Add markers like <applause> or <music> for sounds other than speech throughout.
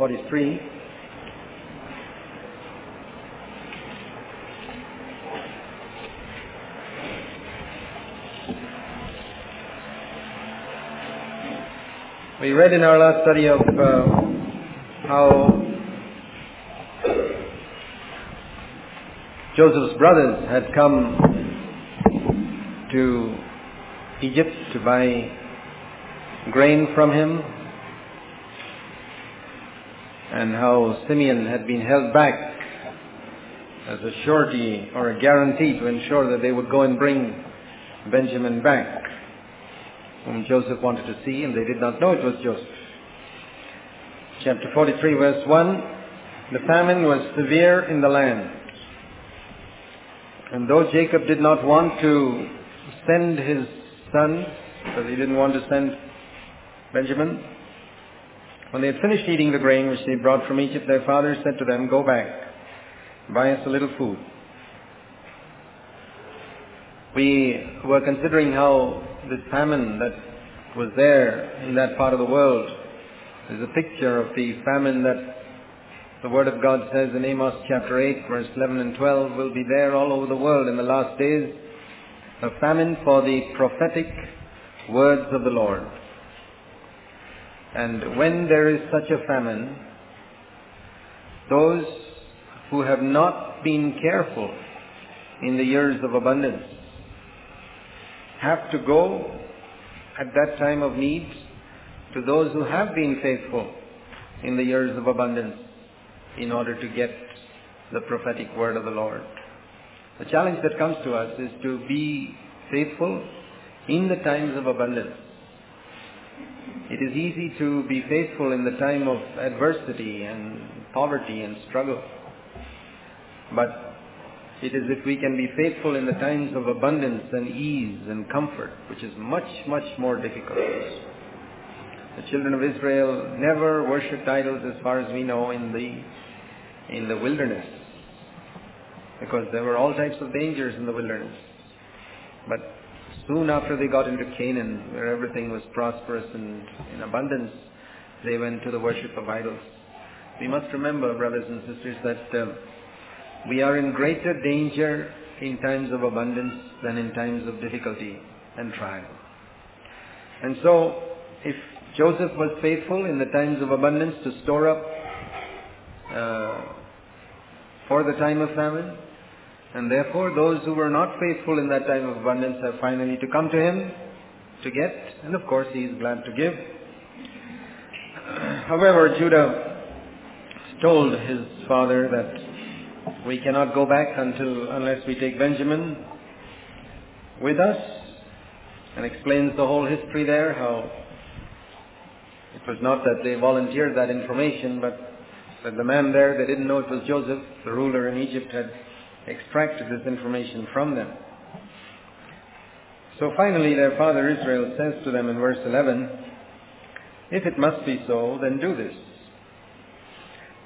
43. We read in our last study of uh, how Joseph's brothers had come to Egypt to buy grain from him and how Simeon had been held back as a surety or a guarantee to ensure that they would go and bring Benjamin back whom Joseph wanted to see, and they did not know it was Joseph. Chapter 43, verse 1 The famine was severe in the land. And though Jacob did not want to send his son, because he didn't want to send Benjamin, when they had finished eating the grain which they brought from Egypt, their father said to them, Go back, buy us a little food. We were considering how this famine that was there in that part of the world is a picture of the famine that the Word of God says in Amos chapter 8, verse 11 and 12, will be there all over the world in the last days, a famine for the prophetic words of the Lord. And when there is such a famine, those who have not been careful in the years of abundance have to go at that time of need to those who have been faithful in the years of abundance in order to get the prophetic word of the Lord. The challenge that comes to us is to be faithful in the times of abundance. It is easy to be faithful in the time of adversity and poverty and struggle. But it is if we can be faithful in the times of abundance and ease and comfort, which is much, much more difficult. The children of Israel never worshipped idols as far as we know in the, in the wilderness. Because there were all types of dangers in the wilderness. But soon after they got into Canaan, where everything was prosperous and in abundance, they went to the worship of idols. We must remember, brothers and sisters, that uh, we are in greater danger in times of abundance than in times of difficulty and trial. And so, if Joseph was faithful in the times of abundance to store up uh, for the time of famine, and therefore those who were not faithful in that time of abundance have finally to come to him to get, and of course he is glad to give. <clears throat> However, Judah told his father that we cannot go back until unless we take Benjamin with us and explains the whole history there, how it was not that they volunteered that information, but that the man there, they didn't know it was Joseph, the ruler in Egypt, had extracted this information from them. So finally their father Israel says to them in verse 11, If it must be so, then do this.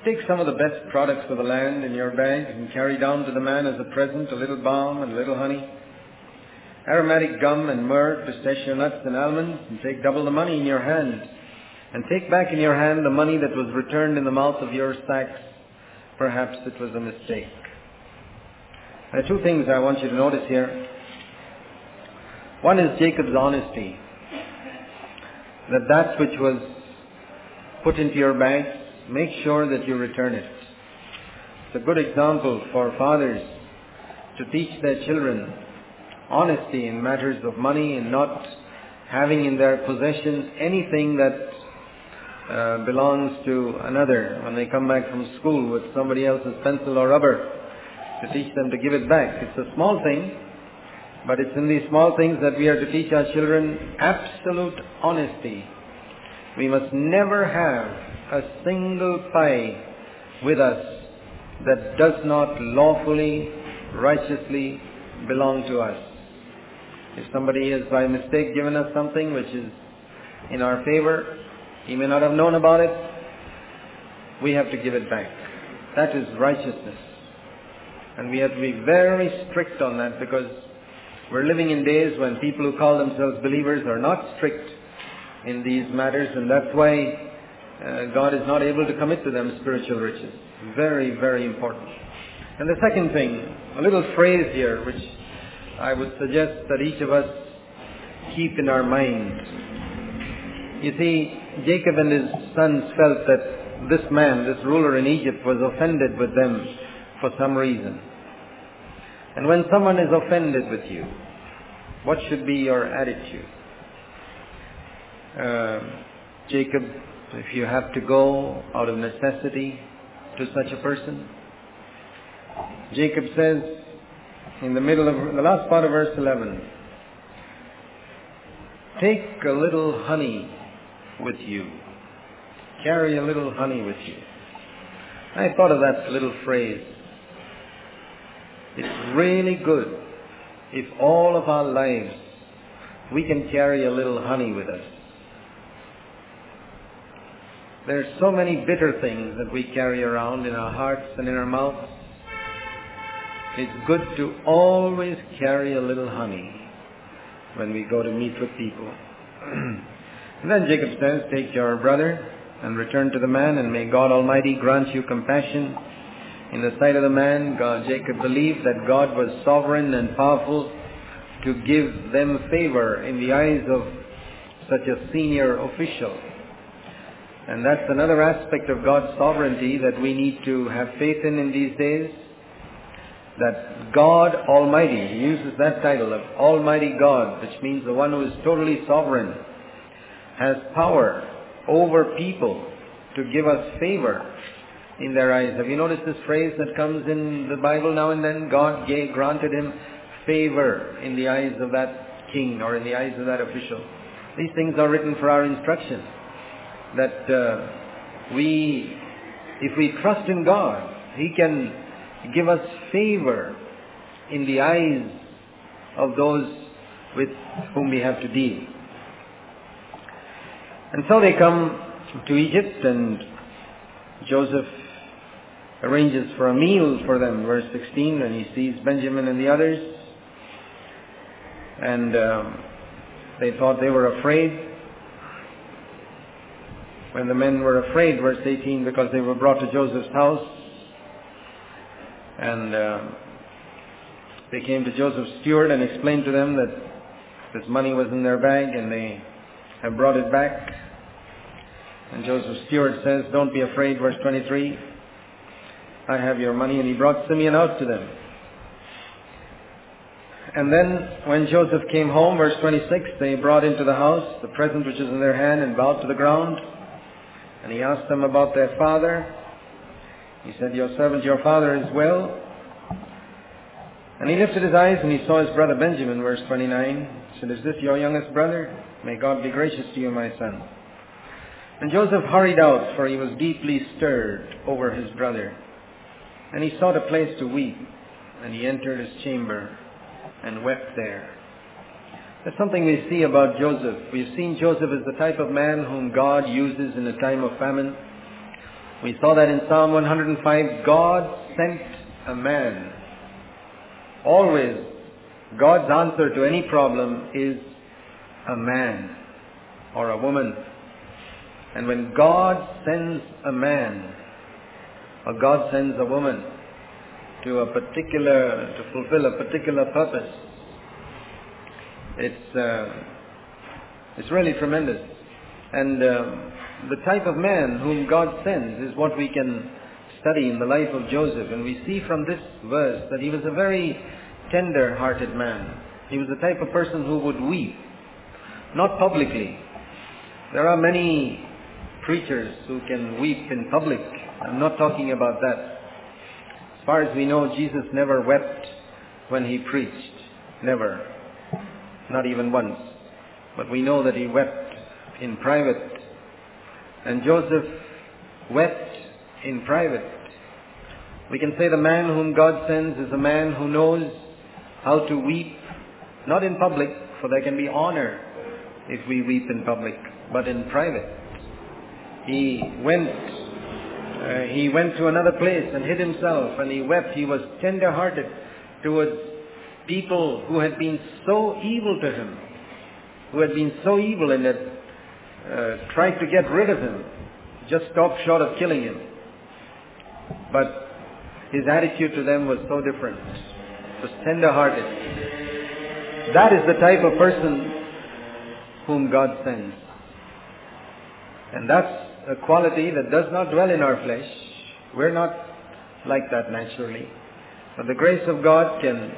Take some of the best products of the land in your bag and carry down to the man as a present a little balm and a little honey, aromatic gum and myrrh, pistachio nuts and almonds, and take double the money in your hand. And take back in your hand the money that was returned in the mouth of your sacks. Perhaps it was a mistake. There are two things I want you to notice here. One is Jacob's honesty. That that which was put into your bag make sure that you return it. It's a good example for fathers to teach their children honesty in matters of money and not having in their possession anything that uh, belongs to another when they come back from school with somebody else's pencil or rubber to teach them to give it back. It's a small thing, but it's in these small things that we are to teach our children absolute honesty. We must never have a single pie with us that does not lawfully, righteously belong to us. If somebody has by mistake given us something which is in our favor, he may not have known about it, we have to give it back. That is righteousness. And we have to be very strict on that because we're living in days when people who call themselves believers are not strict in these matters and that's why uh, God is not able to commit to them spiritual riches. Very, very important. And the second thing, a little phrase here which I would suggest that each of us keep in our mind. You see, Jacob and his sons felt that this man, this ruler in Egypt, was offended with them for some reason. And when someone is offended with you, what should be your attitude? Uh, Jacob, if you have to go out of necessity to such a person, Jacob says in the middle of the last part of verse 11, take a little honey with you. Carry a little honey with you. I thought of that little phrase. It's really good if all of our lives we can carry a little honey with us. There's so many bitter things that we carry around in our hearts and in our mouths. It's good to always carry a little honey when we go to meet with people. <clears throat> then Jacob says, Take your brother and return to the man, and may God Almighty grant you compassion. In the sight of the man, God, Jacob believed that God was sovereign and powerful to give them favor in the eyes of such a senior official. And that's another aspect of God's sovereignty that we need to have faith in in these days. That God Almighty, he uses that title of Almighty God, which means the one who is totally sovereign, has power over people to give us favor in their eyes. Have you noticed this phrase that comes in the Bible now and then? God gave, granted him favor in the eyes of that king or in the eyes of that official. These things are written for our instruction that uh, we, if we trust in God, He can give us favor in the eyes of those with whom we have to deal. And so they come to Egypt and Joseph arranges for a meal for them, verse 16, and he sees Benjamin and the others. And um, they thought they were afraid when the men were afraid, verse 18, because they were brought to Joseph's house. And uh, they came to Joseph's steward and explained to them that this money was in their bag and they have brought it back. And Joseph's steward says, Don't be afraid, verse 23. I have your money. And he brought Simeon out to them. And then when Joseph came home, verse 26, they brought into the house the present which was in their hand and bowed to the ground. And he asked them about their father. He said, Your servant, your father is well. And he lifted his eyes and he saw his brother Benjamin, verse 29. He said, Is this your youngest brother? May God be gracious to you, my son. And Joseph hurried out, for he was deeply stirred over his brother. And he sought a place to weep. And he entered his chamber and wept there. There's something we see about Joseph. We've seen Joseph as the type of man whom God uses in a time of famine. We saw that in Psalm 105. God sent a man. Always, God's answer to any problem is a man or a woman. And when God sends a man, or God sends a woman to a particular, to fulfill a particular purpose, it's, uh, it's really tremendous. And um, the type of man whom God sends is what we can study in the life of Joseph. And we see from this verse that he was a very tender-hearted man. He was the type of person who would weep, not publicly. There are many preachers who can weep in public. I'm not talking about that. As far as we know, Jesus never wept when he preached. Never not even once. But we know that he wept in private. And Joseph wept in private. We can say the man whom God sends is a man who knows how to weep, not in public, for there can be honor if we weep in public, but in private. He went, uh, he went to another place and hid himself and he wept. He was tender hearted towards people who had been so evil to him, who had been so evil and had uh, tried to get rid of him. just stopped short of killing him. But his attitude to them was so different. It was tender-hearted. That is the type of person whom God sends. And that's a quality that does not dwell in our flesh. We're not like that naturally. But the grace of God can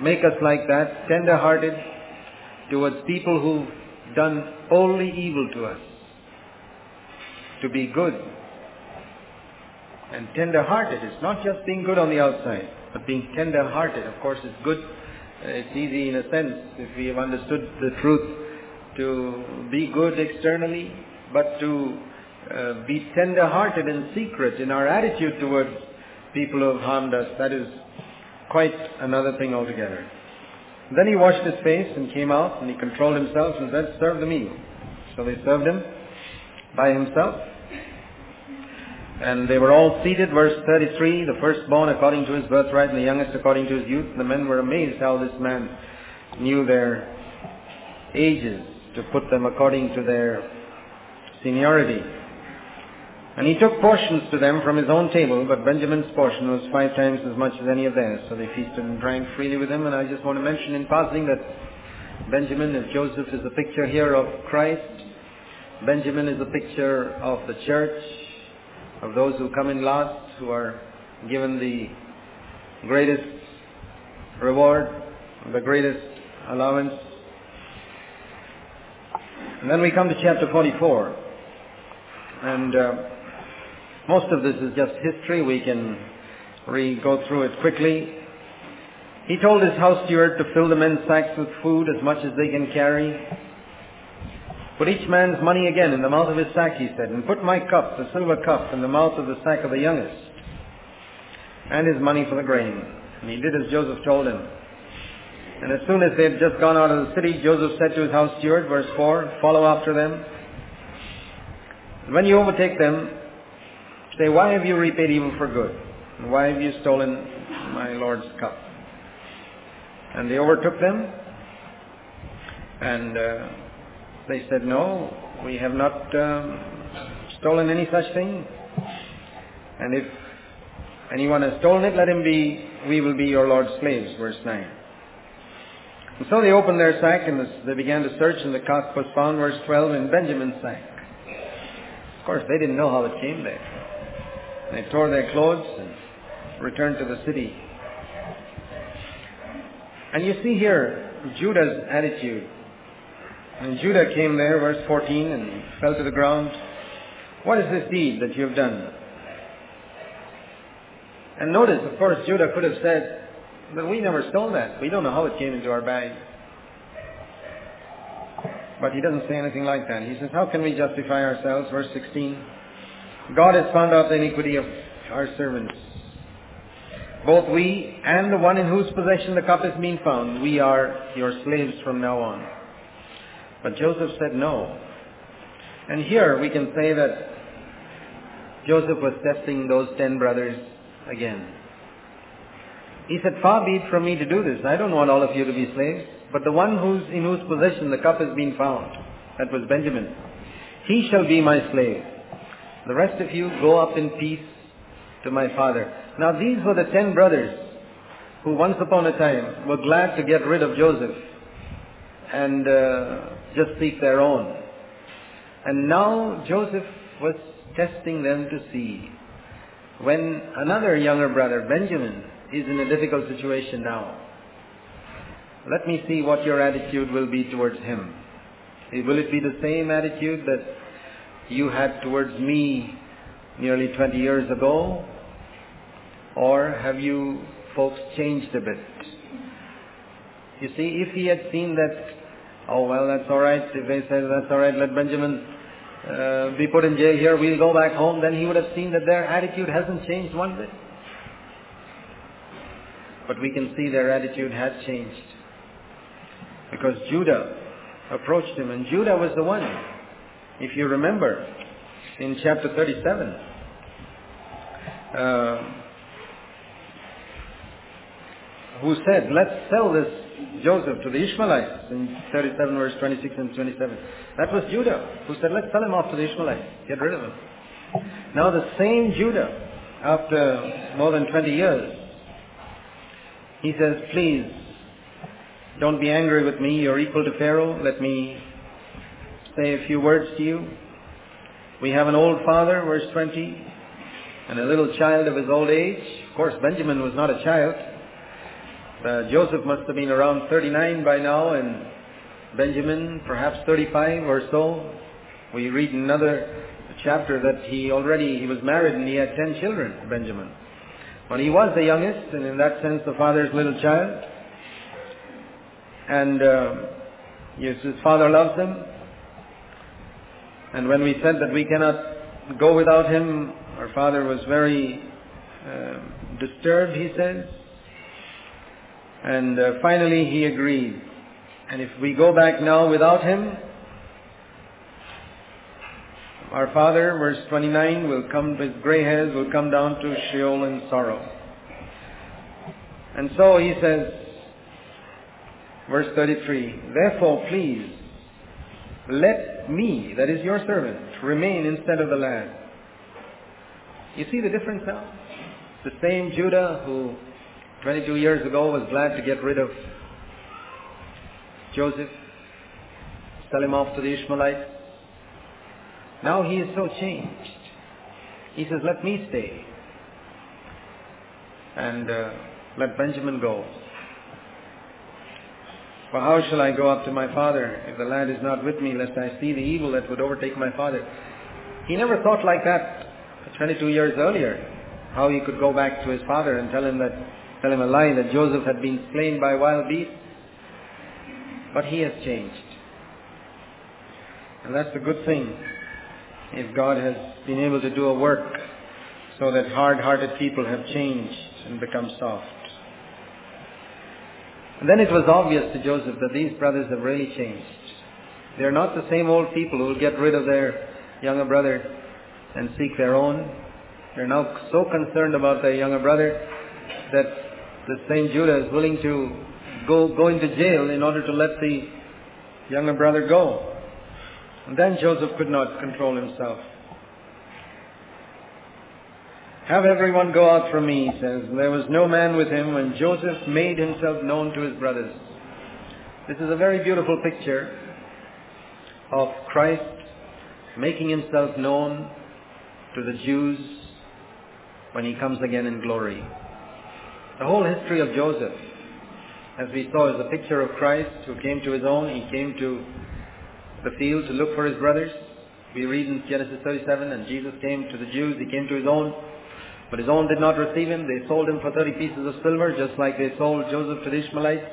make us like that, tender-hearted towards people who've done only evil to us. To be good and tender-hearted. It's not just being good on the outside, but being tender-hearted. Of course, it's good. It's easy in a sense if we have understood the truth to be good externally, but to uh, be tender-hearted in secret in our attitude towards people who have harmed us. That is quite another thing altogether. Then he washed his face and came out and he controlled himself and said, serve the meal. So they served him by himself. And they were all seated, verse 33, the firstborn according to his birthright and the youngest according to his youth. The men were amazed how this man knew their ages to put them according to their seniority. And he took portions to them from his own table, but Benjamin's portion was five times as much as any of theirs. So they feasted and drank freely with him. And I just want to mention in passing that Benjamin, as Joseph is a picture here of Christ, Benjamin is a picture of the church, of those who come in last, who are given the greatest reward, the greatest allowance. And then we come to chapter 44. And uh, most of this is just history. We can re- go through it quickly. He told his house steward to fill the men's sacks with food as much as they can carry. Put each man's money again in the mouth of his sack, he said, and put my cup, the silver cup, in the mouth of the sack of the youngest, and his money for the grain. And he did as Joseph told him. And as soon as they had just gone out of the city, Joseph said to his house steward, verse 4, follow after them. When you overtake them, say, why have you repaid evil for good? And why have you stolen my Lord's cup? And they overtook them, and uh, they said, no, we have not um, stolen any such thing. And if anyone has stolen it, let him be, we will be your Lord's slaves, verse 9. And so they opened their sack and they began to search and the cup was found, verse 12, in Benjamin's sack. Of course, they didn't know how it came there. They tore their clothes and returned to the city. And you see here Judah's attitude. And Judah came there, verse 14, and fell to the ground. What is this deed that you have done? And notice, of course, Judah could have said, but we never stole that. We don't know how it came into our bag. But he doesn't say anything like that. He says, how can we justify ourselves? Verse 16. God has found out the iniquity of our servants. Both we and the one in whose possession the cup is being found, we are your slaves from now on. But Joseph said no. And here we can say that Joseph was testing those ten brothers again. He said, far be it from me to do this. I don't want all of you to be slaves. But the one who's, in whose possession the cup has been found, that was Benjamin, he shall be my slave. The rest of you go up in peace to my father. Now these were the ten brothers who once upon a time were glad to get rid of Joseph and uh, just seek their own. And now Joseph was testing them to see when another younger brother, Benjamin, is in a difficult situation now. Let me see what your attitude will be towards him. Will it be the same attitude that you had towards me nearly 20 years ago? Or have you folks changed a bit? You see, if he had seen that, oh well, that's alright, if they said that's alright, let Benjamin uh, be put in jail here, we'll go back home, then he would have seen that their attitude hasn't changed one bit. But we can see their attitude had changed. Because Judah approached him, and Judah was the one, if you remember, in chapter 37, uh, who said, let's sell this Joseph to the Ishmaelites in 37 verse 26 and 27. That was Judah who said, let's sell him off to the Ishmaelites. Get rid of him. Now the same Judah, after more than 20 years, he says, please, don't be angry with me. You're equal to Pharaoh. Let me say a few words to you. We have an old father, verse 20, and a little child of his old age. Of course, Benjamin was not a child. Uh, Joseph must have been around 39 by now, and Benjamin perhaps 35 or so. We read in another chapter that he already he was married and he had 10 children, Benjamin. But he was the youngest, and in that sense, the father's little child. And uh, his father loves him. And when we said that we cannot go without him, our father was very uh, disturbed, he says. And uh, finally he agreed. And if we go back now without him, our father, verse 29, will come with gray hairs, will come down to Sheol in sorrow. And so he says, verse 33, Therefore please, let me, that is your servant, remain instead of the land. You see the difference now? The same Judah who 22 years ago was glad to get rid of Joseph, sell him off to the Ishmaelites. Now he is so changed. He says, let me stay. And uh, let Benjamin go. For how shall I go up to my father if the lad is not with me, lest I see the evil that would overtake my father? He never thought like that 22 years earlier, how he could go back to his father and tell him that, tell him a lie that Joseph had been slain by wild beasts. But he has changed. And that's a good thing if God has been able to do a work so that hard-hearted people have changed and become soft. And then it was obvious to Joseph that these brothers have really changed. They're not the same old people who will get rid of their younger brother and seek their own. They're now so concerned about their younger brother that the same Judah is willing to go, go into jail in order to let the younger brother go. And then Joseph could not control himself. Have everyone go out from me, he says. There was no man with him when Joseph made himself known to his brothers. This is a very beautiful picture of Christ making himself known to the Jews when he comes again in glory. The whole history of Joseph, as we saw, is a picture of Christ who came to his own. He came to the field to look for his brothers. We read in Genesis 37, and Jesus came to the Jews, he came to his own, but his own did not receive him. They sold him for 30 pieces of silver, just like they sold Joseph to the Ishmaelites.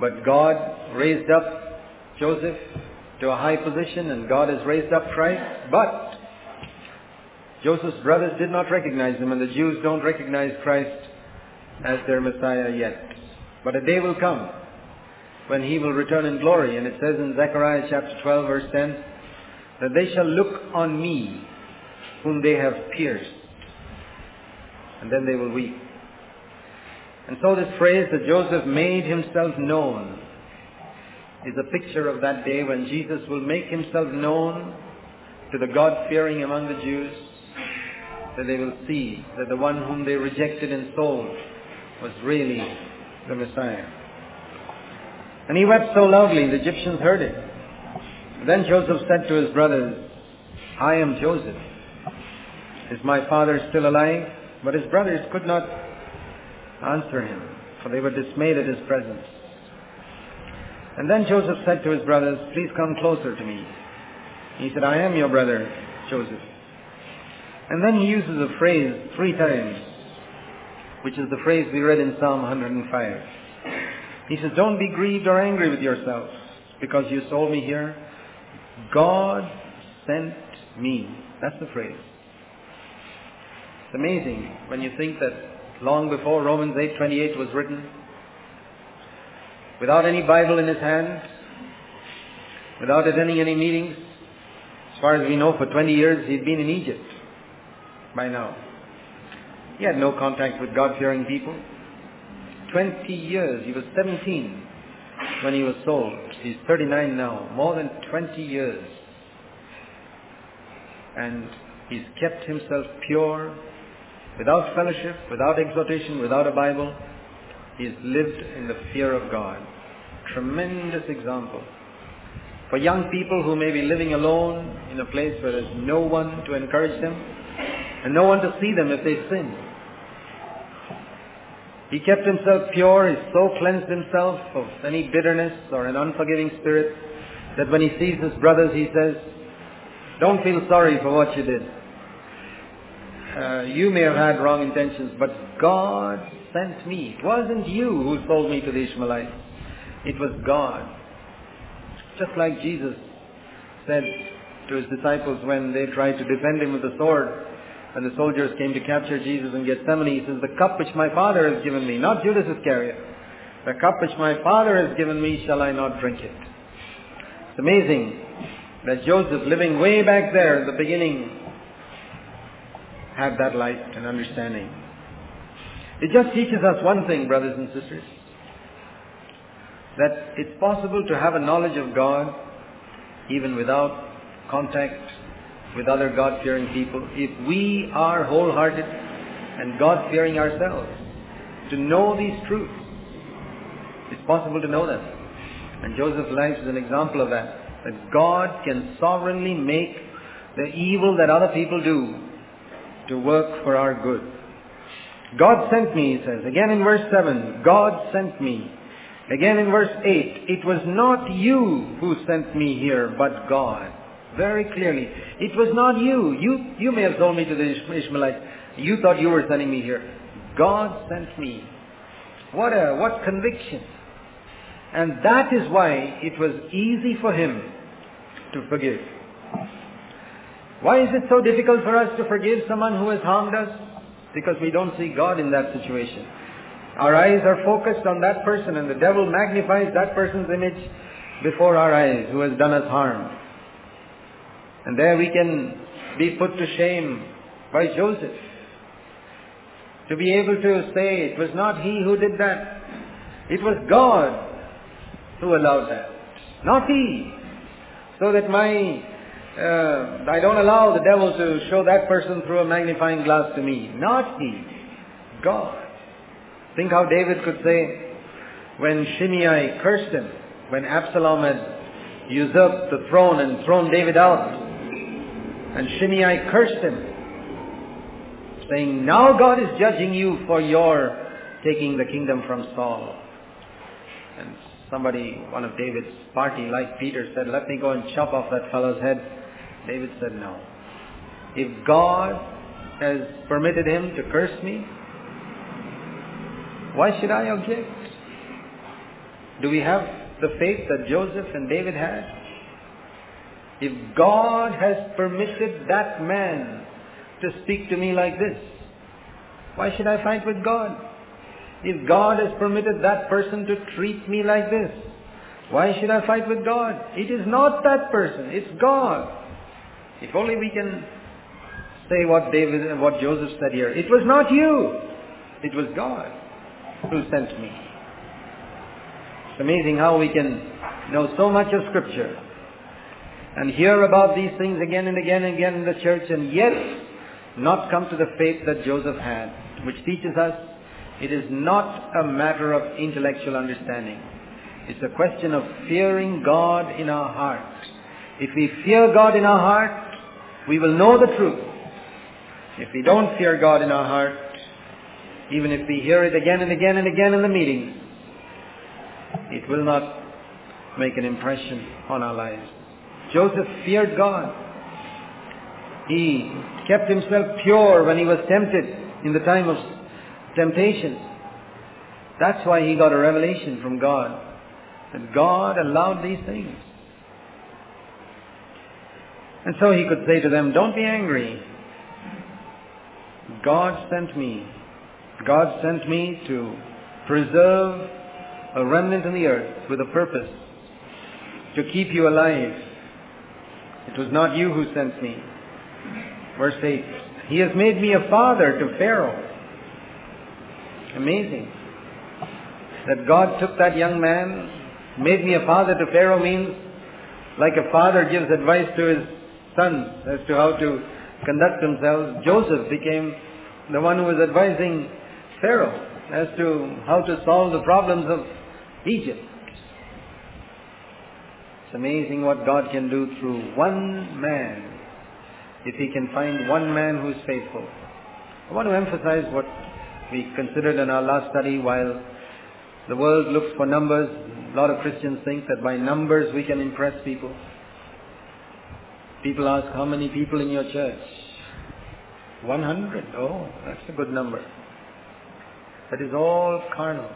But God raised up Joseph to a high position, and God has raised up Christ. But Joseph's brothers did not recognize him, and the Jews don't recognize Christ as their Messiah yet. But a day will come when he will return in glory. And it says in Zechariah chapter 12 verse 10, that they shall look on me whom they have pierced. And then they will weep. And so this phrase that Joseph made himself known is a picture of that day when Jesus will make himself known to the God-fearing among the Jews, that they will see that the one whom they rejected and sold was really the Messiah. And he wept so loudly, the Egyptians heard it. Then Joseph said to his brothers, I am Joseph. Is my father still alive? But his brothers could not answer him, for they were dismayed at his presence. And then Joseph said to his brothers, Please come closer to me. He said, I am your brother, Joseph. And then he uses a phrase three times, which is the phrase we read in Psalm 105. He says, don't be grieved or angry with yourselves because you sold me here. God sent me. That's the phrase. It's amazing when you think that long before Romans 8:28 was written, without any Bible in his hand, without attending any meetings, as far as we know, for 20 years he'd been in Egypt by now. He had no contact with God-fearing people. 20 years. He was 17 when he was sold. He's 39 now. More than 20 years. And He's kept himself pure, without fellowship, without exhortation, without a Bible. He's lived in the fear of God. Tremendous example. For young people who may be living alone in a place where there's no one to encourage them and no one to see them if they sin. He kept himself pure, he so cleansed himself of any bitterness or an unforgiving spirit that when he sees his brothers he says, don't feel sorry for what you did. Uh, you may have had wrong intentions, but God sent me. It wasn't you who sold me to the Ishmaelites. It was God. Just like Jesus said to his disciples when they tried to defend him with the sword, and the soldiers came to capture Jesus in Gethsemane, he says, the cup which my Father has given me, not Judas Iscariot, the cup which my Father has given me, shall I not drink it? It's amazing that Joseph, living way back there in the beginning, had that light and understanding. It just teaches us one thing, brothers and sisters, that it's possible to have a knowledge of God even without contact with other God-fearing people if we are wholehearted and God-fearing ourselves to know these truths. It's possible to know them. And Joseph's life is an example of that. That God can sovereignly make the evil that other people do to work for our good. God sent me, he says. Again in verse 7, God sent me. Again in verse 8, it was not you who sent me here, but God. Very clearly. It was not you. You, you may have told me to the Ishmaelites. You thought you were sending me here. God sent me. What a, what conviction. And that is why it was easy for him to forgive. Why is it so difficult for us to forgive someone who has harmed us? Because we don't see God in that situation. Our eyes are focused on that person and the devil magnifies that person's image before our eyes who has done us harm. And there we can be put to shame by Joseph. To be able to say it was not he who did that. It was God who allowed that. Not he. So that my, uh, I don't allow the devil to show that person through a magnifying glass to me. Not he. God. Think how David could say, when Shimei cursed him, when Absalom had usurped the throne and thrown David out, and Shimei cursed him, saying, Now God is judging you for your taking the kingdom from Saul. And somebody, one of David's party, like Peter, said, Let me go and chop off that fellow's head. David said, No. If God has permitted him to curse me, why should I object? Do we have the faith that Joseph and David had? If God has permitted that man to speak to me like this, why should I fight with God? If God has permitted that person to treat me like this, why should I fight with God? It is not that person, it's God. If only we can say what David what Joseph said here. It was not you. It was God who sent me. It's amazing how we can know so much of scripture and hear about these things again and again and again in the church and yet not come to the faith that Joseph had, which teaches us it is not a matter of intellectual understanding. It's a question of fearing God in our heart. If we fear God in our heart, we will know the truth. If we don't fear God in our heart, even if we hear it again and again and again in the meetings, it will not make an impression on our lives. Joseph feared God. He kept himself pure when he was tempted in the time of temptation. That's why he got a revelation from God. That God allowed these things. And so he could say to them, don't be angry. God sent me. God sent me to preserve a remnant in the earth with a purpose. To keep you alive. It was not you who sent me. Verse 8. He has made me a father to Pharaoh. Amazing. That God took that young man, made me a father to Pharaoh means like a father gives advice to his sons as to how to conduct themselves, Joseph became the one who was advising Pharaoh as to how to solve the problems of Egypt. It's amazing what God can do through one man if he can find one man who's faithful. I want to emphasize what we considered in our last study while the world looks for numbers. A lot of Christians think that by numbers we can impress people. People ask, how many people in your church? 100. Oh, that's a good number. That is all carnal.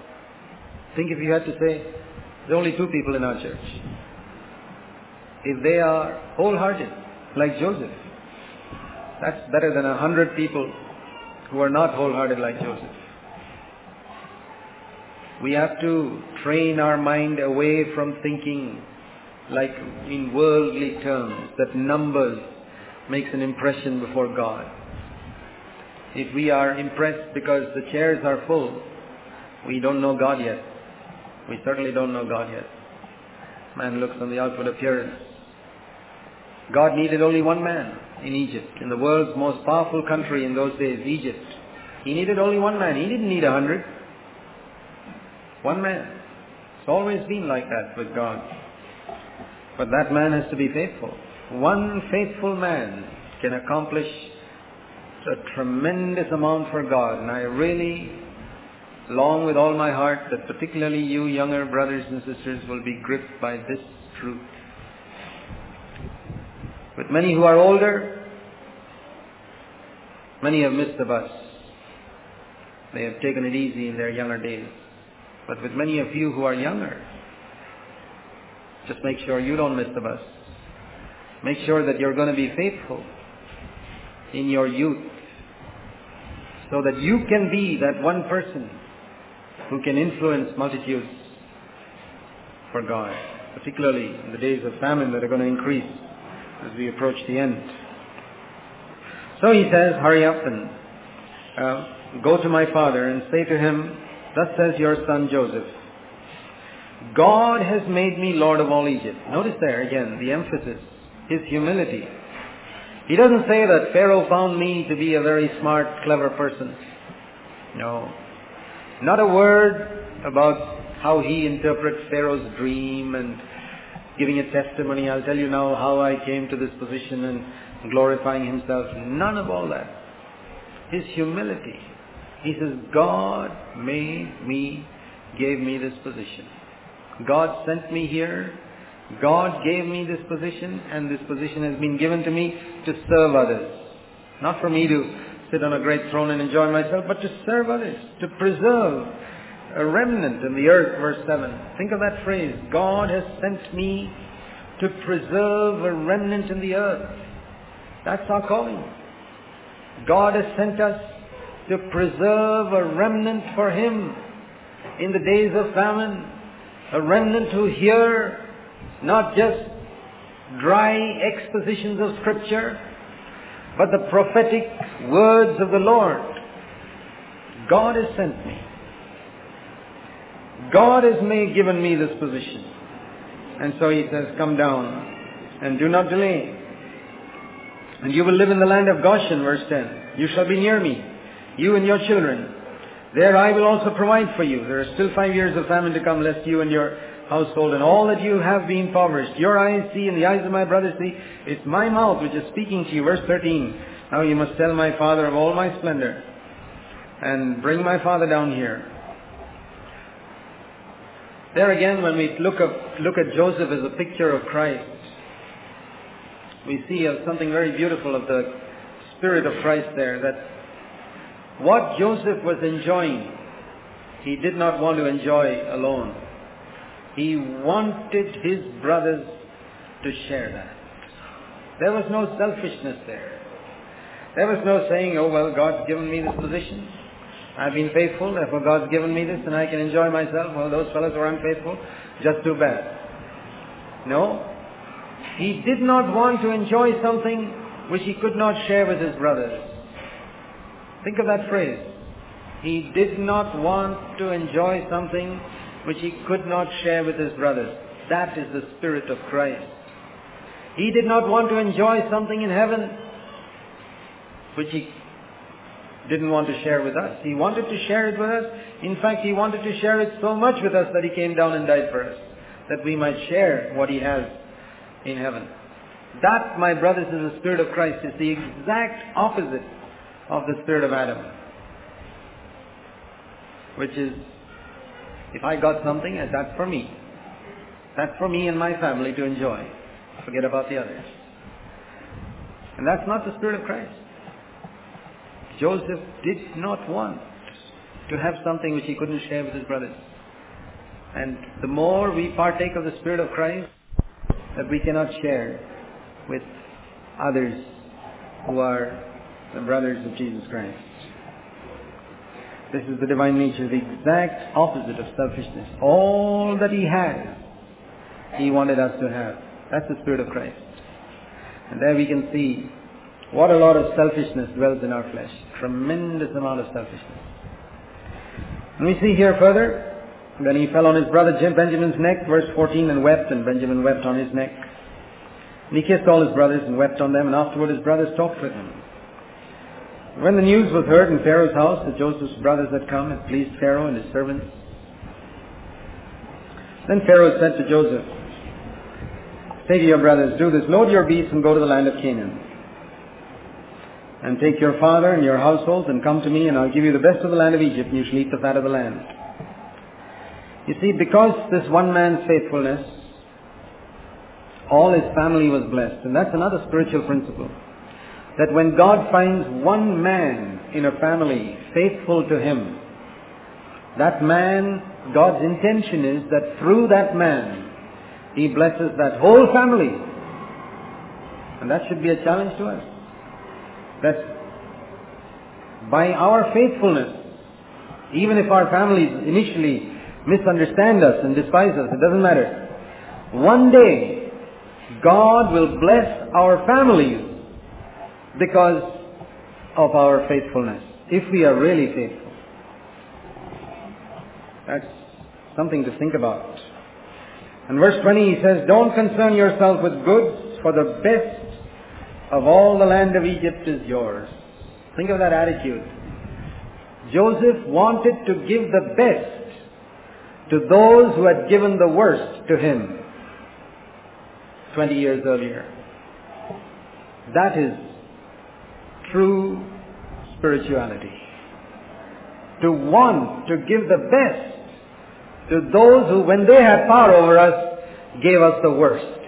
Think if you had to say, there's only two people in our church. If they are wholehearted, like Joseph, that's better than a hundred people who are not wholehearted like Joseph. We have to train our mind away from thinking like in worldly terms that numbers makes an impression before God. If we are impressed because the chairs are full, we don't know God yet. We certainly don't know God yet. Man looks on the outward appearance. God needed only one man in Egypt, in the world's most powerful country in those days, Egypt. He needed only one man. He didn't need a hundred. One man. It's always been like that with God. But that man has to be faithful. One faithful man can accomplish a tremendous amount for God. And I really long with all my heart that particularly you younger brothers and sisters will be gripped by this truth. With many who are older, many have missed the bus. They have taken it easy in their younger days. But with many of you who are younger, just make sure you don't miss the bus. Make sure that you're going to be faithful in your youth so that you can be that one person who can influence multitudes for God, particularly in the days of famine that are going to increase as we approach the end. So he says, hurry up and uh, go to my father and say to him, thus says your son Joseph, God has made me Lord of all Egypt. Notice there again the emphasis, his humility. He doesn't say that Pharaoh found me to be a very smart, clever person. No. Not a word about how he interprets Pharaoh's dream and giving a testimony. I'll tell you now how I came to this position and glorifying himself. None of all that. His humility. He says, God made me, gave me this position. God sent me here. God gave me this position and this position has been given to me to serve others. Not for me to sit on a great throne and enjoy myself, but to serve others, to preserve a remnant in the earth, verse 7. Think of that phrase. God has sent me to preserve a remnant in the earth. That's our calling. God has sent us to preserve a remnant for Him in the days of famine. A remnant who hear not just dry expositions of scripture, but the prophetic words of the Lord. God has sent me. God has made, given me this position. And so he says, come down and do not delay. And you will live in the land of Goshen, verse 10. You shall be near me, you and your children. There I will also provide for you. There are still five years of famine to come, lest you and your household and all that you have be impoverished. Your eyes see and the eyes of my brothers see. It's my mouth which is speaking to you. Verse 13. Now you must tell my father of all my splendor and bring my father down here. There again, when we look, up, look at Joseph as a picture of Christ, we see something very beautiful of the Spirit of Christ there, that what Joseph was enjoying, he did not want to enjoy alone. He wanted his brothers to share that. There was no selfishness there. There was no saying, oh well, God's given me this position. I've been faithful, therefore God's given me this and I can enjoy myself. Well, those fellows were unfaithful. Just too bad. No. He did not want to enjoy something which he could not share with his brothers. Think of that phrase. He did not want to enjoy something which he could not share with his brothers. That is the Spirit of Christ. He did not want to enjoy something in heaven which he didn't want to share with us. He wanted to share it with us. In fact, he wanted to share it so much with us that he came down and died for us, that we might share what he has in heaven. That, my brothers, is the Spirit of Christ. It's the exact opposite of the Spirit of Adam. Which is, if I got something, that's for me. That's for me and my family to enjoy. Forget about the others. And that's not the Spirit of Christ. Joseph did not want to have something which he couldn't share with his brothers. And the more we partake of the Spirit of Christ, that we cannot share with others who are the brothers of Jesus Christ. This is the divine nature, the exact opposite of selfishness. All that he has, he wanted us to have. That's the Spirit of Christ. And there we can see what a lot of selfishness dwells in our flesh. Tremendous amount of selfishness. And we see here further, then he fell on his brother Benjamin's neck, verse 14, and wept, and Benjamin wept on his neck. And he kissed all his brothers and wept on them, and afterward his brothers talked with him. When the news was heard in Pharaoh's house that Joseph's brothers had come, it pleased Pharaoh and his servants. Then Pharaoh said to Joseph, Say to your brothers, do this, load your beasts and go to the land of Canaan. And take your father and your households and come to me and I'll give you the best of the land of Egypt and you shall eat the fat of the land. You see, because this one man's faithfulness, all his family was blessed. And that's another spiritual principle. That when God finds one man in a family faithful to him, that man, God's intention is that through that man, he blesses that whole family. And that should be a challenge to us. That by our faithfulness, even if our families initially misunderstand us and despise us, it doesn't matter. One day, God will bless our families because of our faithfulness. If we are really faithful. That's something to think about. In verse 20 he says, Don't concern yourself with goods, for the best of all the land of Egypt is yours. Think of that attitude. Joseph wanted to give the best to those who had given the worst to him 20 years earlier. That is true spirituality. To want to give the best to those who, when they had power over us, gave us the worst.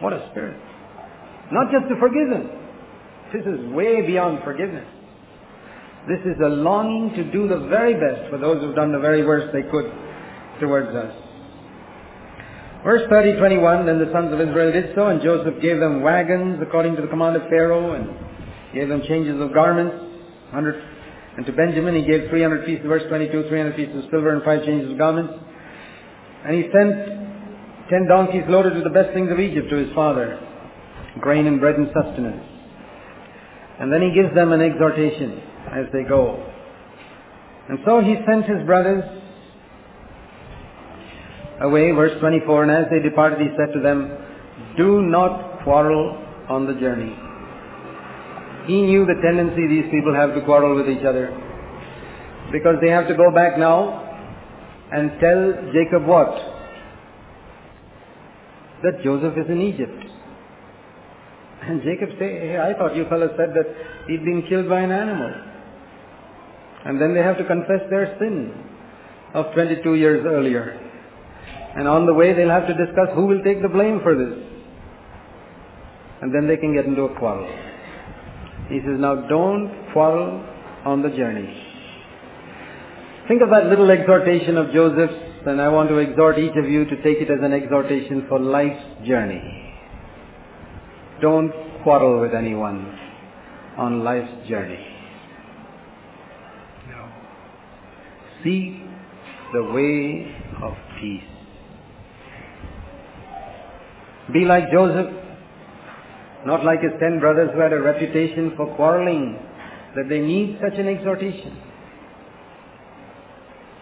What a spirit. Not just to forgive them. This is way beyond forgiveness. This is a longing to do the very best for those who've done the very worst they could towards us. Verse 30, 21, Then the sons of Israel did so, and Joseph gave them wagons according to the command of Pharaoh, and gave them changes of garments, 100 and to Benjamin he gave 300 pieces, verse 22, 300 pieces of silver and five changes of garments. And he sent ten donkeys loaded with the best things of Egypt to his father, grain and bread and sustenance. And then he gives them an exhortation as they go. And so he sent his brothers away, verse 24, and as they departed he said to them, Do not quarrel on the journey. He knew the tendency these people have to quarrel with each other. Because they have to go back now and tell Jacob what? That Joseph is in Egypt. And Jacob say, hey, I thought you fellows said that he'd been killed by an animal. And then they have to confess their sin of 22 years earlier. And on the way they'll have to discuss who will take the blame for this. And then they can get into a quarrel. He says, now don't quarrel on the journey. Think of that little exhortation of Joseph's, and I want to exhort each of you to take it as an exhortation for life's journey. Don't quarrel with anyone on life's journey. No. Seek the way of peace. Be like Joseph not like his ten brothers who had a reputation for quarreling, that they need such an exhortation.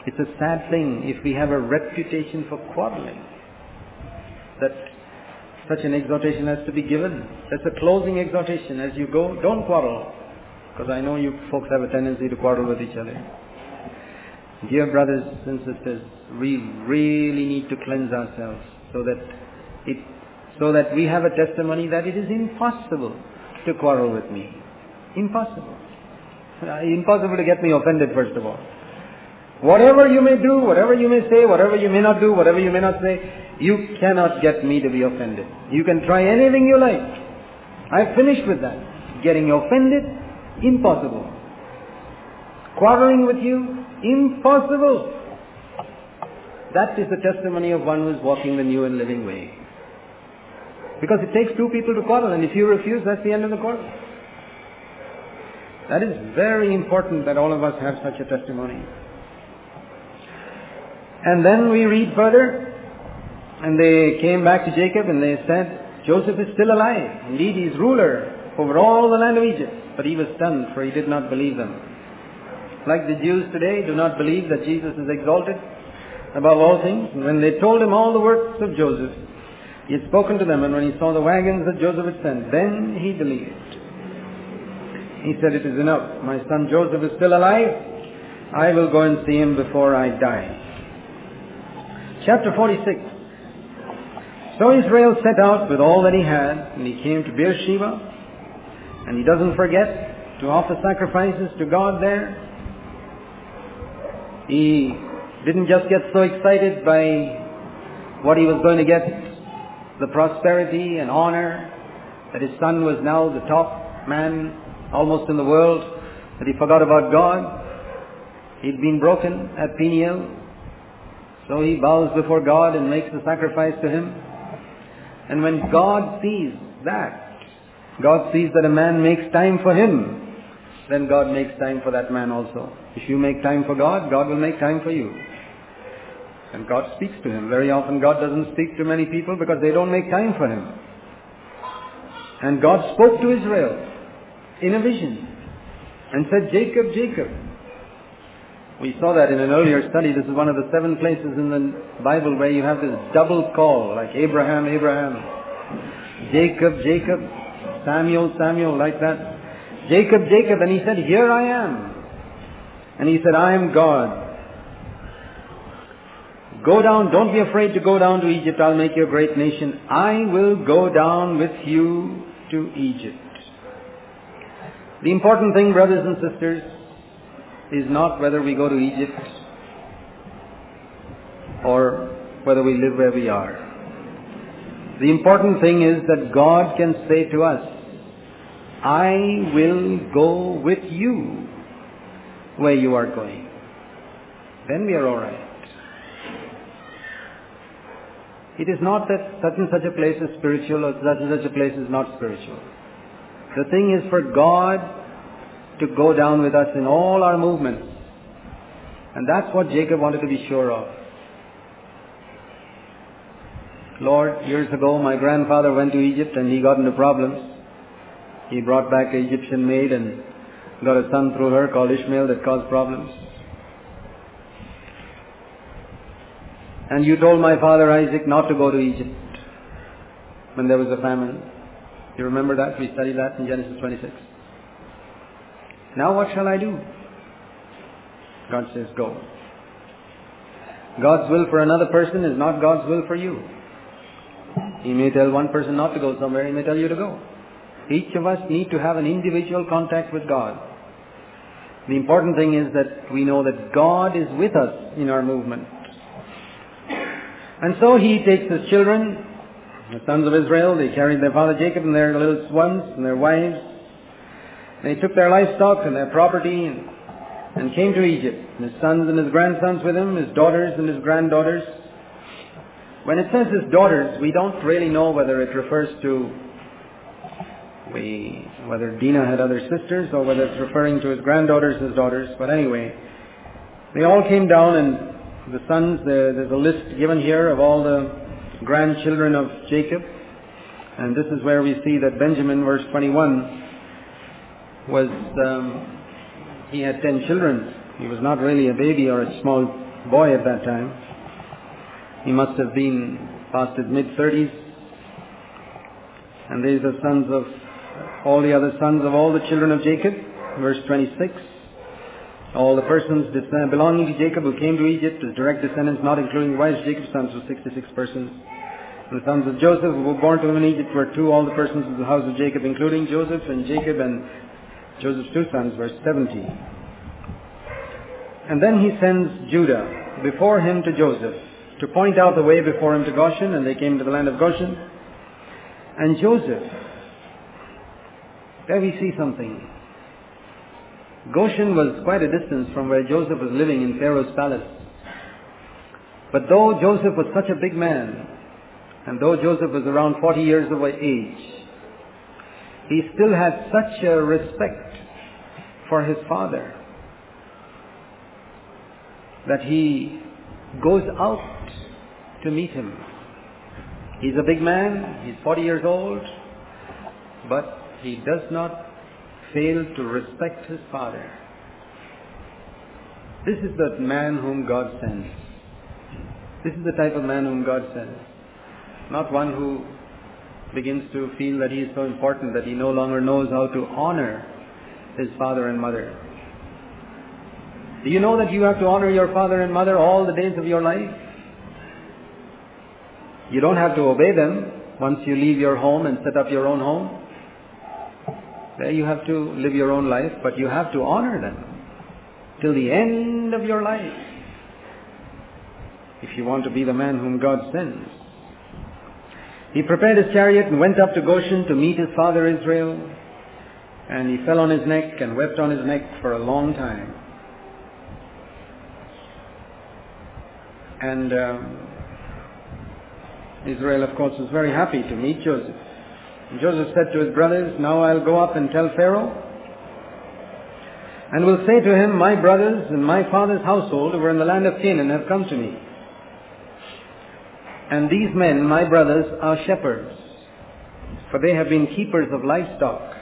It's a sad thing if we have a reputation for quarreling. That such an exhortation has to be given. That's a closing exhortation. As you go, don't quarrel. Because I know you folks have a tendency to quarrel with each other. Dear brothers and sisters, we really need to cleanse ourselves so that it, so that we have a testimony that it is impossible to quarrel with me. Impossible. Uh, impossible to get me offended first of all. Whatever you may do, whatever you may say, whatever you may not do, whatever you may not say, you cannot get me to be offended. You can try anything you like. I've finished with that. Getting offended, impossible. Quarreling with you, impossible. That is the testimony of one who is walking the new and living way. Because it takes two people to quarrel, and if you refuse, that's the end of the quarrel. That is very important that all of us have such a testimony. And then we read further, and they came back to Jacob and they said, Joseph is still alive. Indeed, he is ruler over all the land of Egypt. But he was stunned, for he did not believe them. Like the Jews today, do not believe that Jesus is exalted above all things. And when they told him all the works of Joseph, he had spoken to them, and when he saw the wagons that Joseph had sent, then he believed. He said, It is enough. My son Joseph is still alive. I will go and see him before I die. Chapter 46. So Israel set out with all that he had, and he came to Beersheba, and he doesn't forget to offer sacrifices to God there. He didn't just get so excited by what he was going to get, the prosperity and honor, that his son was now the top man almost in the world, that he forgot about God. He'd been broken at Peniel, so he bows before God and makes the sacrifice to him. And when God sees that, God sees that a man makes time for him, then God makes time for that man also. If you make time for God, God will make time for you. And God speaks to him. Very often God doesn't speak to many people because they don't make time for him. And God spoke to Israel in a vision and said, Jacob, Jacob. We saw that in an earlier study. This is one of the seven places in the Bible where you have this double call, like Abraham, Abraham. Jacob, Jacob. Samuel, Samuel, like that. Jacob, Jacob. And he said, Here I am. And he said, I am God. Go down, don't be afraid to go down to Egypt. I'll make you a great nation. I will go down with you to Egypt. The important thing, brothers and sisters, is not whether we go to Egypt or whether we live where we are. The important thing is that God can say to us, I will go with you where you are going. Then we are alright. It is not that such and such a place is spiritual or such and such a place is not spiritual. The thing is for God to go down with us in all our movements. And that's what Jacob wanted to be sure of. Lord, years ago my grandfather went to Egypt and he got into problems. He brought back an Egyptian maid and got a son through her called Ishmael that caused problems. And you told my father Isaac not to go to Egypt when there was a famine. You remember that? We studied that in Genesis 26. Now what shall I do? God says, go. God's will for another person is not God's will for you. He may tell one person not to go somewhere, he may tell you to go. Each of us need to have an individual contact with God. The important thing is that we know that God is with us in our movement. And so he takes his children, the sons of Israel, they carried their father Jacob and their little ones and their wives. They took their livestock and their property and, and came to Egypt. His sons and his grandsons with him, his daughters and his granddaughters. When it says his daughters, we don't really know whether it refers to we, whether Dinah had other sisters or whether it's referring to his granddaughters, and his daughters. But anyway, they all came down and the sons, there's a list given here of all the grandchildren of Jacob. And this is where we see that Benjamin, verse 21, was, um, he had ten children. He was not really a baby or a small boy at that time. He must have been past his mid-30s And these are sons of all the other sons of all the children of Jacob. Verse 26. All the persons uh, belonging to Jacob who came to Egypt as direct descendants, not including wives Jacob's sons, were 66 persons. And the sons of Joseph who were born to him in Egypt were two, all the persons of the house of Jacob, including Joseph and Jacob and Joseph's two sons, verse 70. And then he sends Judah before him to Joseph to point out the way before him to Goshen, and they came to the land of Goshen. And Joseph, there we see something. Goshen was quite a distance from where Joseph was living in Pharaoh's palace. But though Joseph was such a big man, and though Joseph was around 40 years of age, he still had such a respect for his father that he goes out to meet him. He's a big man, he's 40 years old, but he does not fail to respect his father. This is the man whom God sends. This is the type of man whom God sends. Not one who begins to feel that he is so important that he no longer knows how to honor his father and mother. Do you know that you have to honor your father and mother all the days of your life? You don't have to obey them once you leave your home and set up your own home. There you have to live your own life, but you have to honor them till the end of your life if you want to be the man whom God sends. He prepared his chariot and went up to Goshen to meet his father Israel, and he fell on his neck and wept on his neck for a long time. And um, Israel, of course, was very happy to meet Joseph. Joseph said to his brothers, Now I'll go up and tell Pharaoh, and will say to him, My brothers and my father's household who were in the land of Canaan have come to me. And these men, my brothers, are shepherds, for they have been keepers of livestock.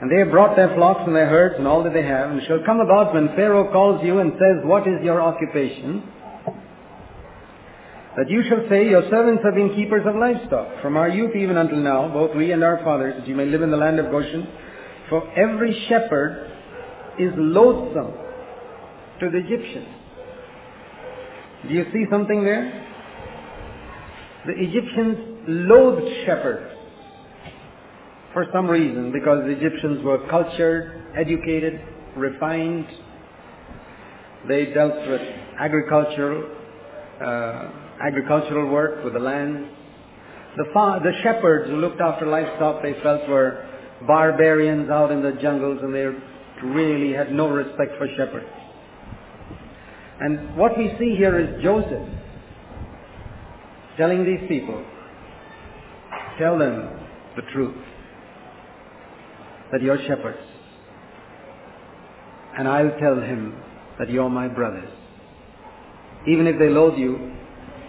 And they have brought their flocks and their herds and all that they have, and shall come about when Pharaoh calls you and says, What is your occupation? That you shall say, Your servants have been keepers of livestock, from our youth even until now, both we and our fathers, that you may live in the land of Goshen. For every shepherd is loathsome to the Egyptians. Do you see something there? The Egyptians loathed shepherds for some reason, because the Egyptians were cultured, educated, refined. They dealt with agricultural, uh, agricultural work with the land. The, fa- the shepherds who looked after livestock they felt were barbarians out in the jungles and they really had no respect for shepherds. And what we see here is Joseph telling these people, tell them the truth, that you're shepherds. And I'll tell him that you're my brothers. Even if they loathe you,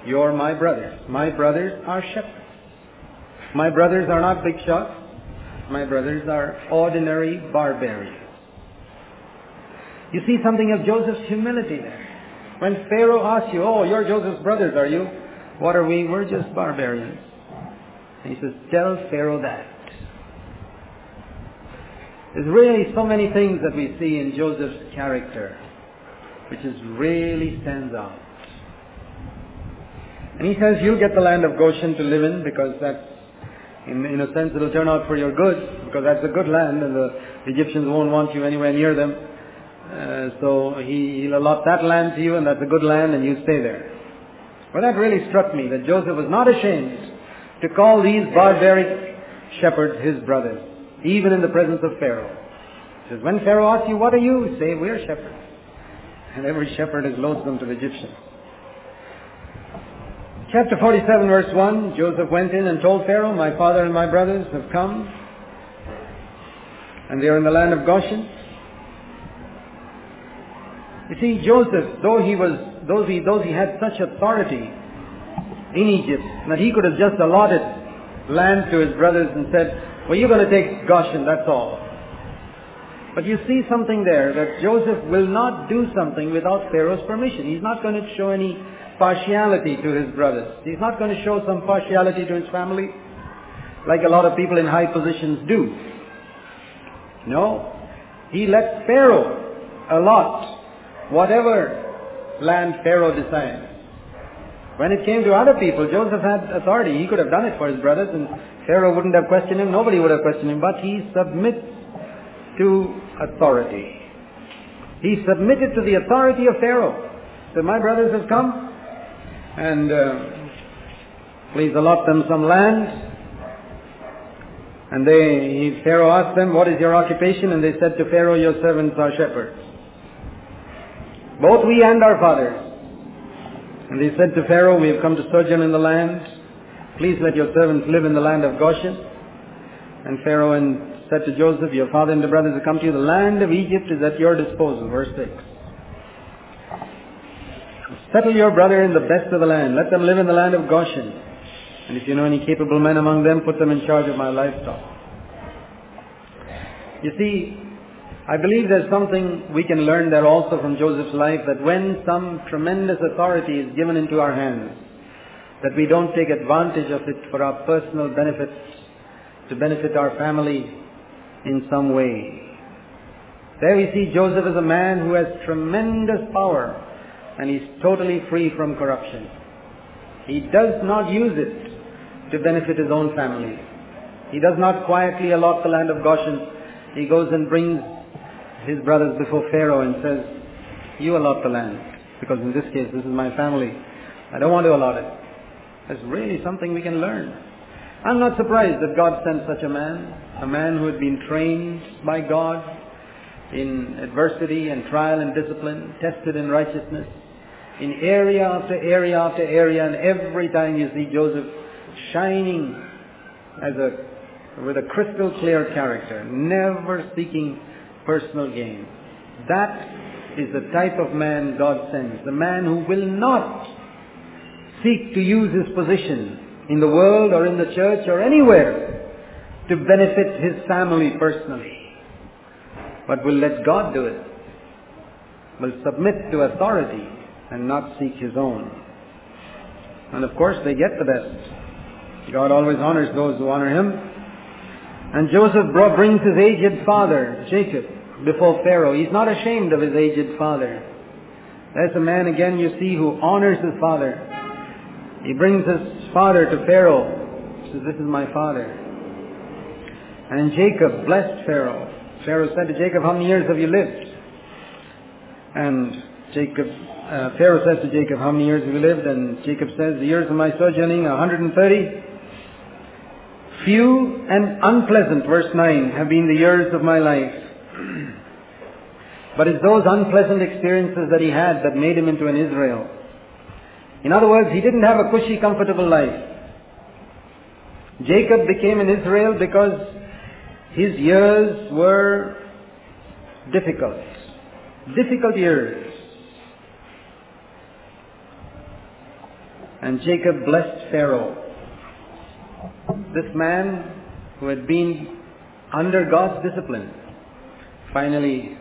you're my brothers. My brothers are shepherds. My brothers are not big shots. My brothers are ordinary barbarians. You see something of Joseph's humility there. When Pharaoh asks you, oh, you're Joseph's brothers, are you? What are we? We're just barbarians. And he says, tell Pharaoh that. There's really so many things that we see in Joseph's character which is really stands out. And he says, you get the land of Goshen to live in because that's, in, in a sense, it'll turn out for your good because that's a good land and the Egyptians won't want you anywhere near them. Uh, so he, he'll allot that land to you and that's a good land and you stay there. Well, that really struck me that Joseph was not ashamed to call these barbaric shepherds his brothers, even in the presence of Pharaoh. He says, when Pharaoh asks you, what are you? Say, we're shepherds. And every shepherd is loathsome to the Egyptians. Chapter 47 verse 1, Joseph went in and told Pharaoh, my father and my brothers have come, and they are in the land of Goshen. You see, Joseph, though he was, though he, though he had such authority in Egypt, that he could have just allotted land to his brothers and said, well, you're going to take Goshen, that's all. But you see something there, that Joseph will not do something without Pharaoh's permission. He's not going to show any partiality to his brothers. He's not going to show some partiality to his family. like a lot of people in high positions do. No. He let Pharaoh allot whatever land Pharaoh decides. When it came to other people, Joseph had authority. He could have done it for his brothers and Pharaoh wouldn't have questioned him. Nobody would have questioned him. But he submits to authority. He submitted to the authority of Pharaoh. So my brothers have come and uh, please allot them some land. And they, he, Pharaoh asked them, what is your occupation? And they said to Pharaoh, your servants are shepherds. Both we and our fathers. And they said to Pharaoh, we have come to sojourn in the land. Please let your servants live in the land of Goshen. And Pharaoh and said to Joseph, your father and the brothers have come to you. The land of Egypt is at your disposal. Verse 6. Settle your brother in the best of the land. Let them live in the land of Goshen. And if you know any capable men among them, put them in charge of my livestock. You see, I believe there's something we can learn there also from Joseph's life that when some tremendous authority is given into our hands, that we don't take advantage of it for our personal benefits, to benefit our family in some way. There we see Joseph as a man who has tremendous power and he's totally free from corruption. He does not use it to benefit his own family. He does not quietly allot the land of Goshen. He goes and brings his brothers before Pharaoh and says, you allot the land. Because in this case, this is my family. I don't want to allot it. That's really something we can learn. I'm not surprised that God sent such a man, a man who had been trained by God in adversity and trial and discipline, tested in righteousness, in area after area after area, and every time you see Joseph shining as a, with a crystal clear character, never seeking personal gain. That is the type of man God sends, the man who will not seek to use his position in the world or in the church or anywhere to benefit his family personally, but will let God do it, will submit to authority and not seek his own. And of course they get the best. God always honors those who honor him. And Joseph brings his aged father, Jacob, before Pharaoh. He's not ashamed of his aged father. That's a man again you see who honors his father. He brings his father to Pharaoh. Says, this is my father. And Jacob blessed Pharaoh. Pharaoh said to Jacob, how many years have you lived? And Jacob, uh, Pharaoh says to Jacob, how many years have you lived? And Jacob says, the years of my sojourning, 130. Few and unpleasant, verse 9, have been the years of my life. but it's those unpleasant experiences that he had that made him into an Israel. In other words, he didn't have a cushy, comfortable life. Jacob became an Israel because his years were difficult. Difficult years. And Jacob blessed Pharaoh. This man who had been under God's discipline finally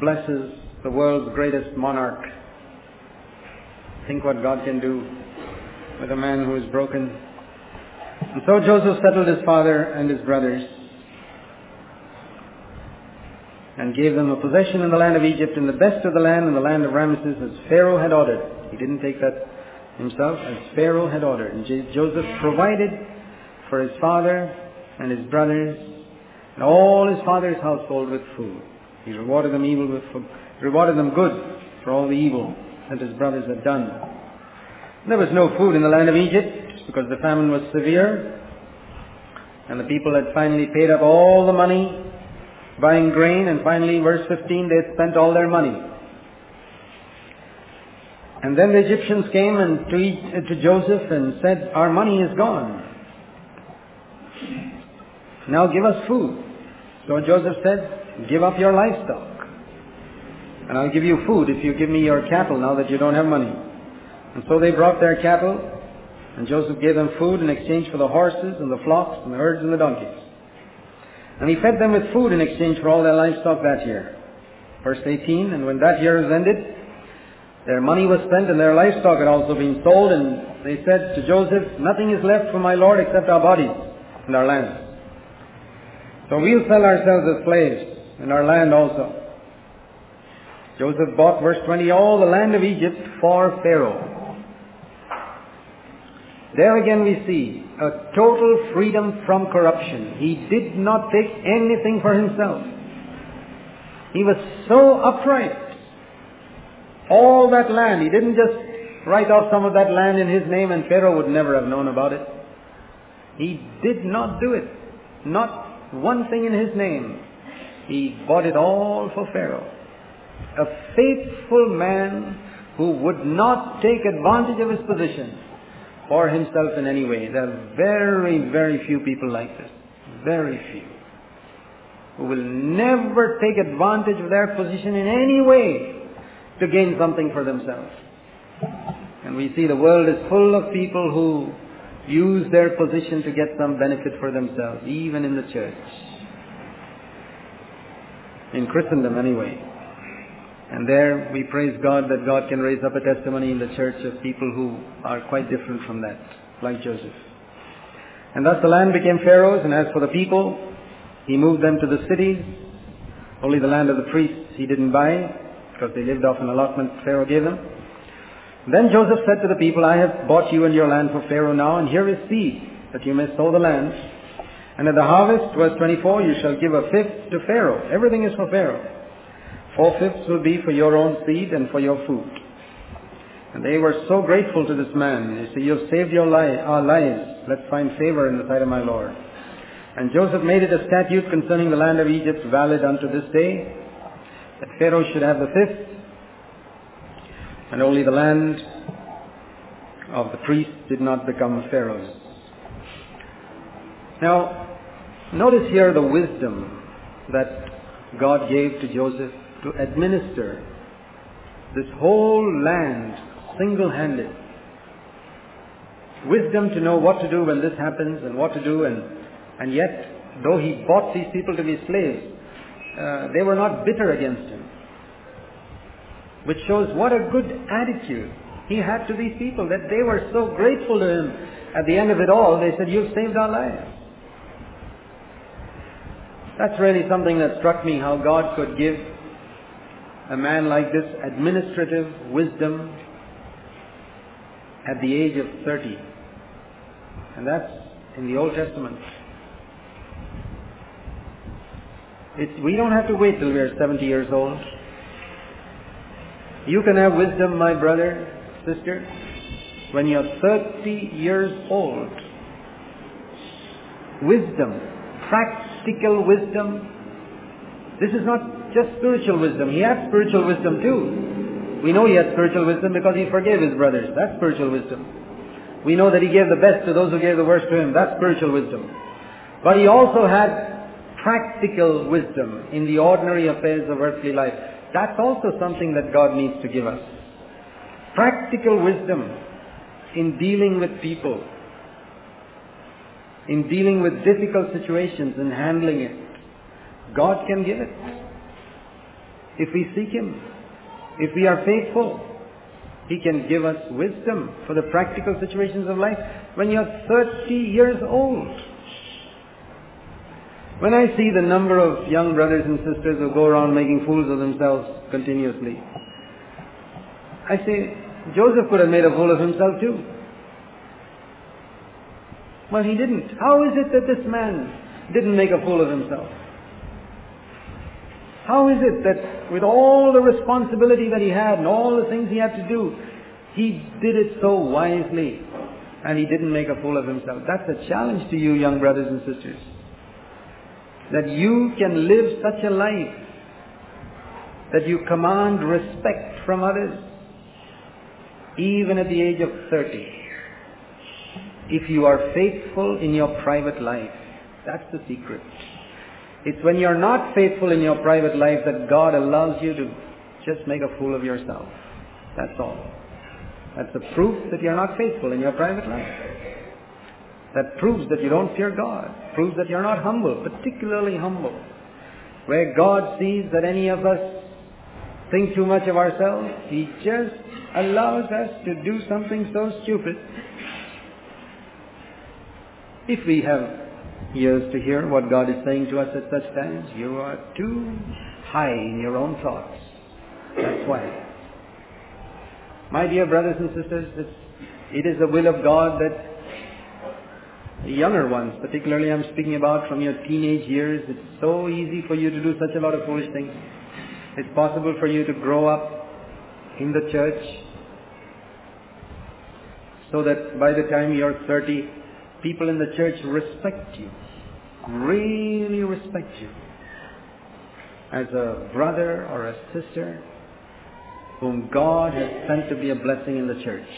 blesses the world's greatest monarch. Think what God can do with a man who is broken. And so Joseph settled his father and his brothers and gave them a possession in the land of Egypt and the best of the land in the land of Ramesses as Pharaoh had ordered. He didn't take that himself, as Pharaoh had ordered. And Joseph provided for his father and his brothers and all his father's household with food. He rewarded them evil with food, rewarded them good for all the evil that his brothers had done. There was no food in the land of Egypt because the famine was severe and the people had finally paid up all the money buying grain and finally verse 15 they had spent all their money. And then the Egyptians came and to, eat uh, to Joseph and said, our money is gone. Now give us food. So Joseph said, give up your livestock. And I'll give you food if you give me your cattle now that you don't have money. And so they brought their cattle, and Joseph gave them food in exchange for the horses and the flocks and the herds and the donkeys. And he fed them with food in exchange for all their livestock that year. Verse 18, and when that year was ended, Their money was spent and their livestock had also been sold and they said to Joseph, nothing is left for my Lord except our bodies and our land. So we'll sell ourselves as slaves and our land also. Joseph bought, verse 20, all the land of Egypt for Pharaoh. There again we see a total freedom from corruption. He did not take anything for himself. He was so upright. All that land, he didn't just write off some of that land in his name and Pharaoh would never have known about it. He did not do it. Not one thing in his name. He bought it all for Pharaoh. A faithful man who would not take advantage of his position for himself in any way. There are very, very few people like this. Very few. Who will never take advantage of their position in any way to gain something for themselves. And we see the world is full of people who use their position to get some benefit for themselves, even in the church. In Christendom anyway. And there we praise God that God can raise up a testimony in the church of people who are quite different from that, like Joseph. And thus the land became Pharaoh's, and as for the people, he moved them to the cities. Only the land of the priests he didn't buy, because they lived off an allotment Pharaoh gave them. Then Joseph said to the people, I have bought you and your land for Pharaoh now, and here is seed, that you may sow the land. And at the harvest, verse 24, you shall give a fifth to Pharaoh. Everything is for Pharaoh. Four-fifths will be for your own seed and for your food. And they were so grateful to this man. They said, you have saved your li- our lives. Let's find favor in the sight of my Lord. And Joseph made it a statute concerning the land of Egypt valid unto this day, that Pharaoh should have the fifth, and only the land of the priests did not become Pharaoh's. Now, notice here the wisdom that God gave to Joseph to administer this whole land single-handed. Wisdom to know what to do when this happens and what to do and, and yet, though he bought these people to be slaves, uh, they were not bitter against him. Which shows what a good attitude he had to these people, that they were so grateful to him. At the end of it all, they said, you've saved our lives. That's really something that struck me, how God could give a man like this administrative wisdom at the age of 30. And that's in the Old Testament. It's, we don't have to wait till we are 70 years old. You can have wisdom, my brother, sister, when you're 30 years old. Wisdom, practical wisdom. This is not just spiritual wisdom. He had spiritual wisdom too. We know he had spiritual wisdom because he forgave his brothers. That's spiritual wisdom. We know that he gave the best to those who gave the worst to him. That's spiritual wisdom. But he also had practical wisdom in the ordinary affairs of earthly life. That's also something that God needs to give us. Practical wisdom in dealing with people, in dealing with difficult situations and handling it. God can give it. If we seek Him, if we are faithful, He can give us wisdom for the practical situations of life when you're 30 years old. When I see the number of young brothers and sisters who go around making fools of themselves continuously, I say, Joseph could have made a fool of himself too. Well, he didn't. How is it that this man didn't make a fool of himself? How is it that with all the responsibility that he had and all the things he had to do, he did it so wisely and he didn't make a fool of himself? That's a challenge to you, young brothers and sisters. That you can live such a life that you command respect from others, even at the age of 30. If you are faithful in your private life, that's the secret. It's when you're not faithful in your private life that God allows you to just make a fool of yourself. That's all. That's the proof that you're not faithful in your private life. That proves that you don't fear God. Proves that you're not humble, particularly humble. Where God sees that any of us think too much of ourselves, He just allows us to do something so stupid. If we have ears to hear what God is saying to us at such times, you are too high in your own thoughts. That's why. My dear brothers and sisters, it is the will of God that younger ones, particularly I'm speaking about from your teenage years, it's so easy for you to do such a lot of foolish things. It's possible for you to grow up in the church so that by the time you're 30, people in the church respect you, really respect you as a brother or a sister whom God has sent to be a blessing in the church.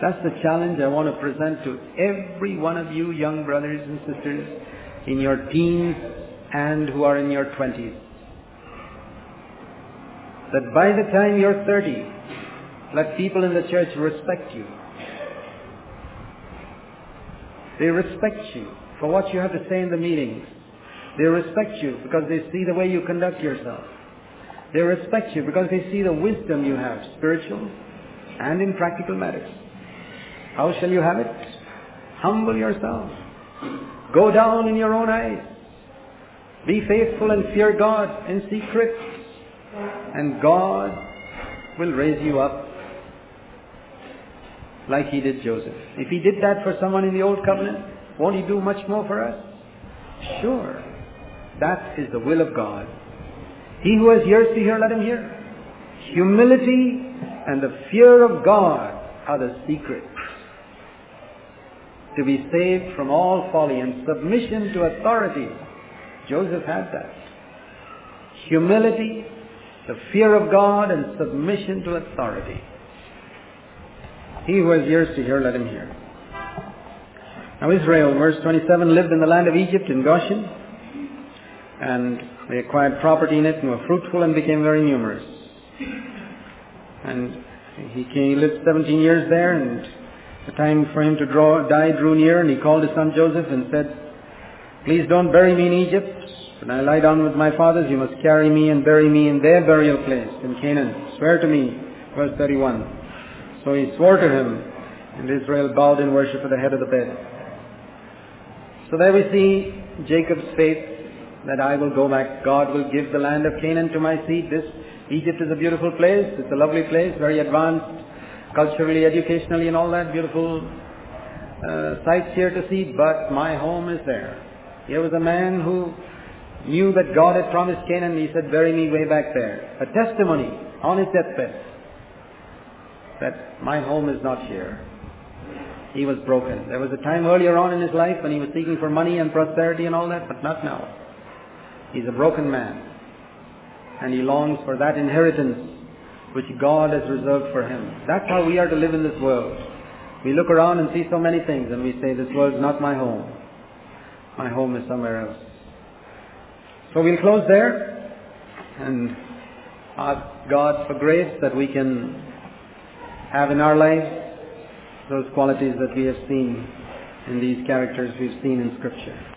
That's the challenge I want to present to every one of you young brothers and sisters in your teens and who are in your 20s. That by the time you're 30, let people in the church respect you. They respect you for what you have to say in the meetings. They respect you because they see the way you conduct yourself. They respect you because they see the wisdom you have, spiritual and in practical matters. How shall you have it? Humble yourself. Go down in your own eyes. Be faithful and fear God in secret. And God will raise you up like He did Joseph. If He did that for someone in the Old Covenant, won't He do much more for us? Sure. That is the will of God. He who has ears to hear, let him hear. Humility and the fear of God are the secret to be saved from all folly and submission to authority. Joseph had that. Humility, the fear of God, and submission to authority. He who has ears to hear, let him hear. Now Israel, verse 27, lived in the land of Egypt in Goshen, and they acquired property in it and were fruitful and became very numerous. And he, came, he lived 17 years there, and the time for him to draw, die drew near, and he called his son Joseph and said, Please don't bury me in Egypt. When I lie down with my fathers, you must carry me and bury me in their burial place in Canaan. Swear to me. Verse 31. So he swore to him, and Israel bowed in worship at the head of the bed. So there we see Jacob's faith that I will go back. God will give the land of Canaan to my seed. This Egypt is a beautiful place. It's a lovely place, very advanced culturally, educationally, and all that beautiful uh, sights here to see. But my home is there. Here was a man who knew that God had promised Canaan. He said, "Bury me way back there." A testimony on his deathbed that my home is not here. He was broken. There was a time earlier on in his life when he was seeking for money and prosperity and all that, but not now. He's a broken man. And he longs for that inheritance which God has reserved for him. That's how we are to live in this world. We look around and see so many things and we say, this world's not my home. My home is somewhere else. So we'll close there and ask God for grace that we can have in our lives those qualities that we have seen in these characters we've seen in Scripture.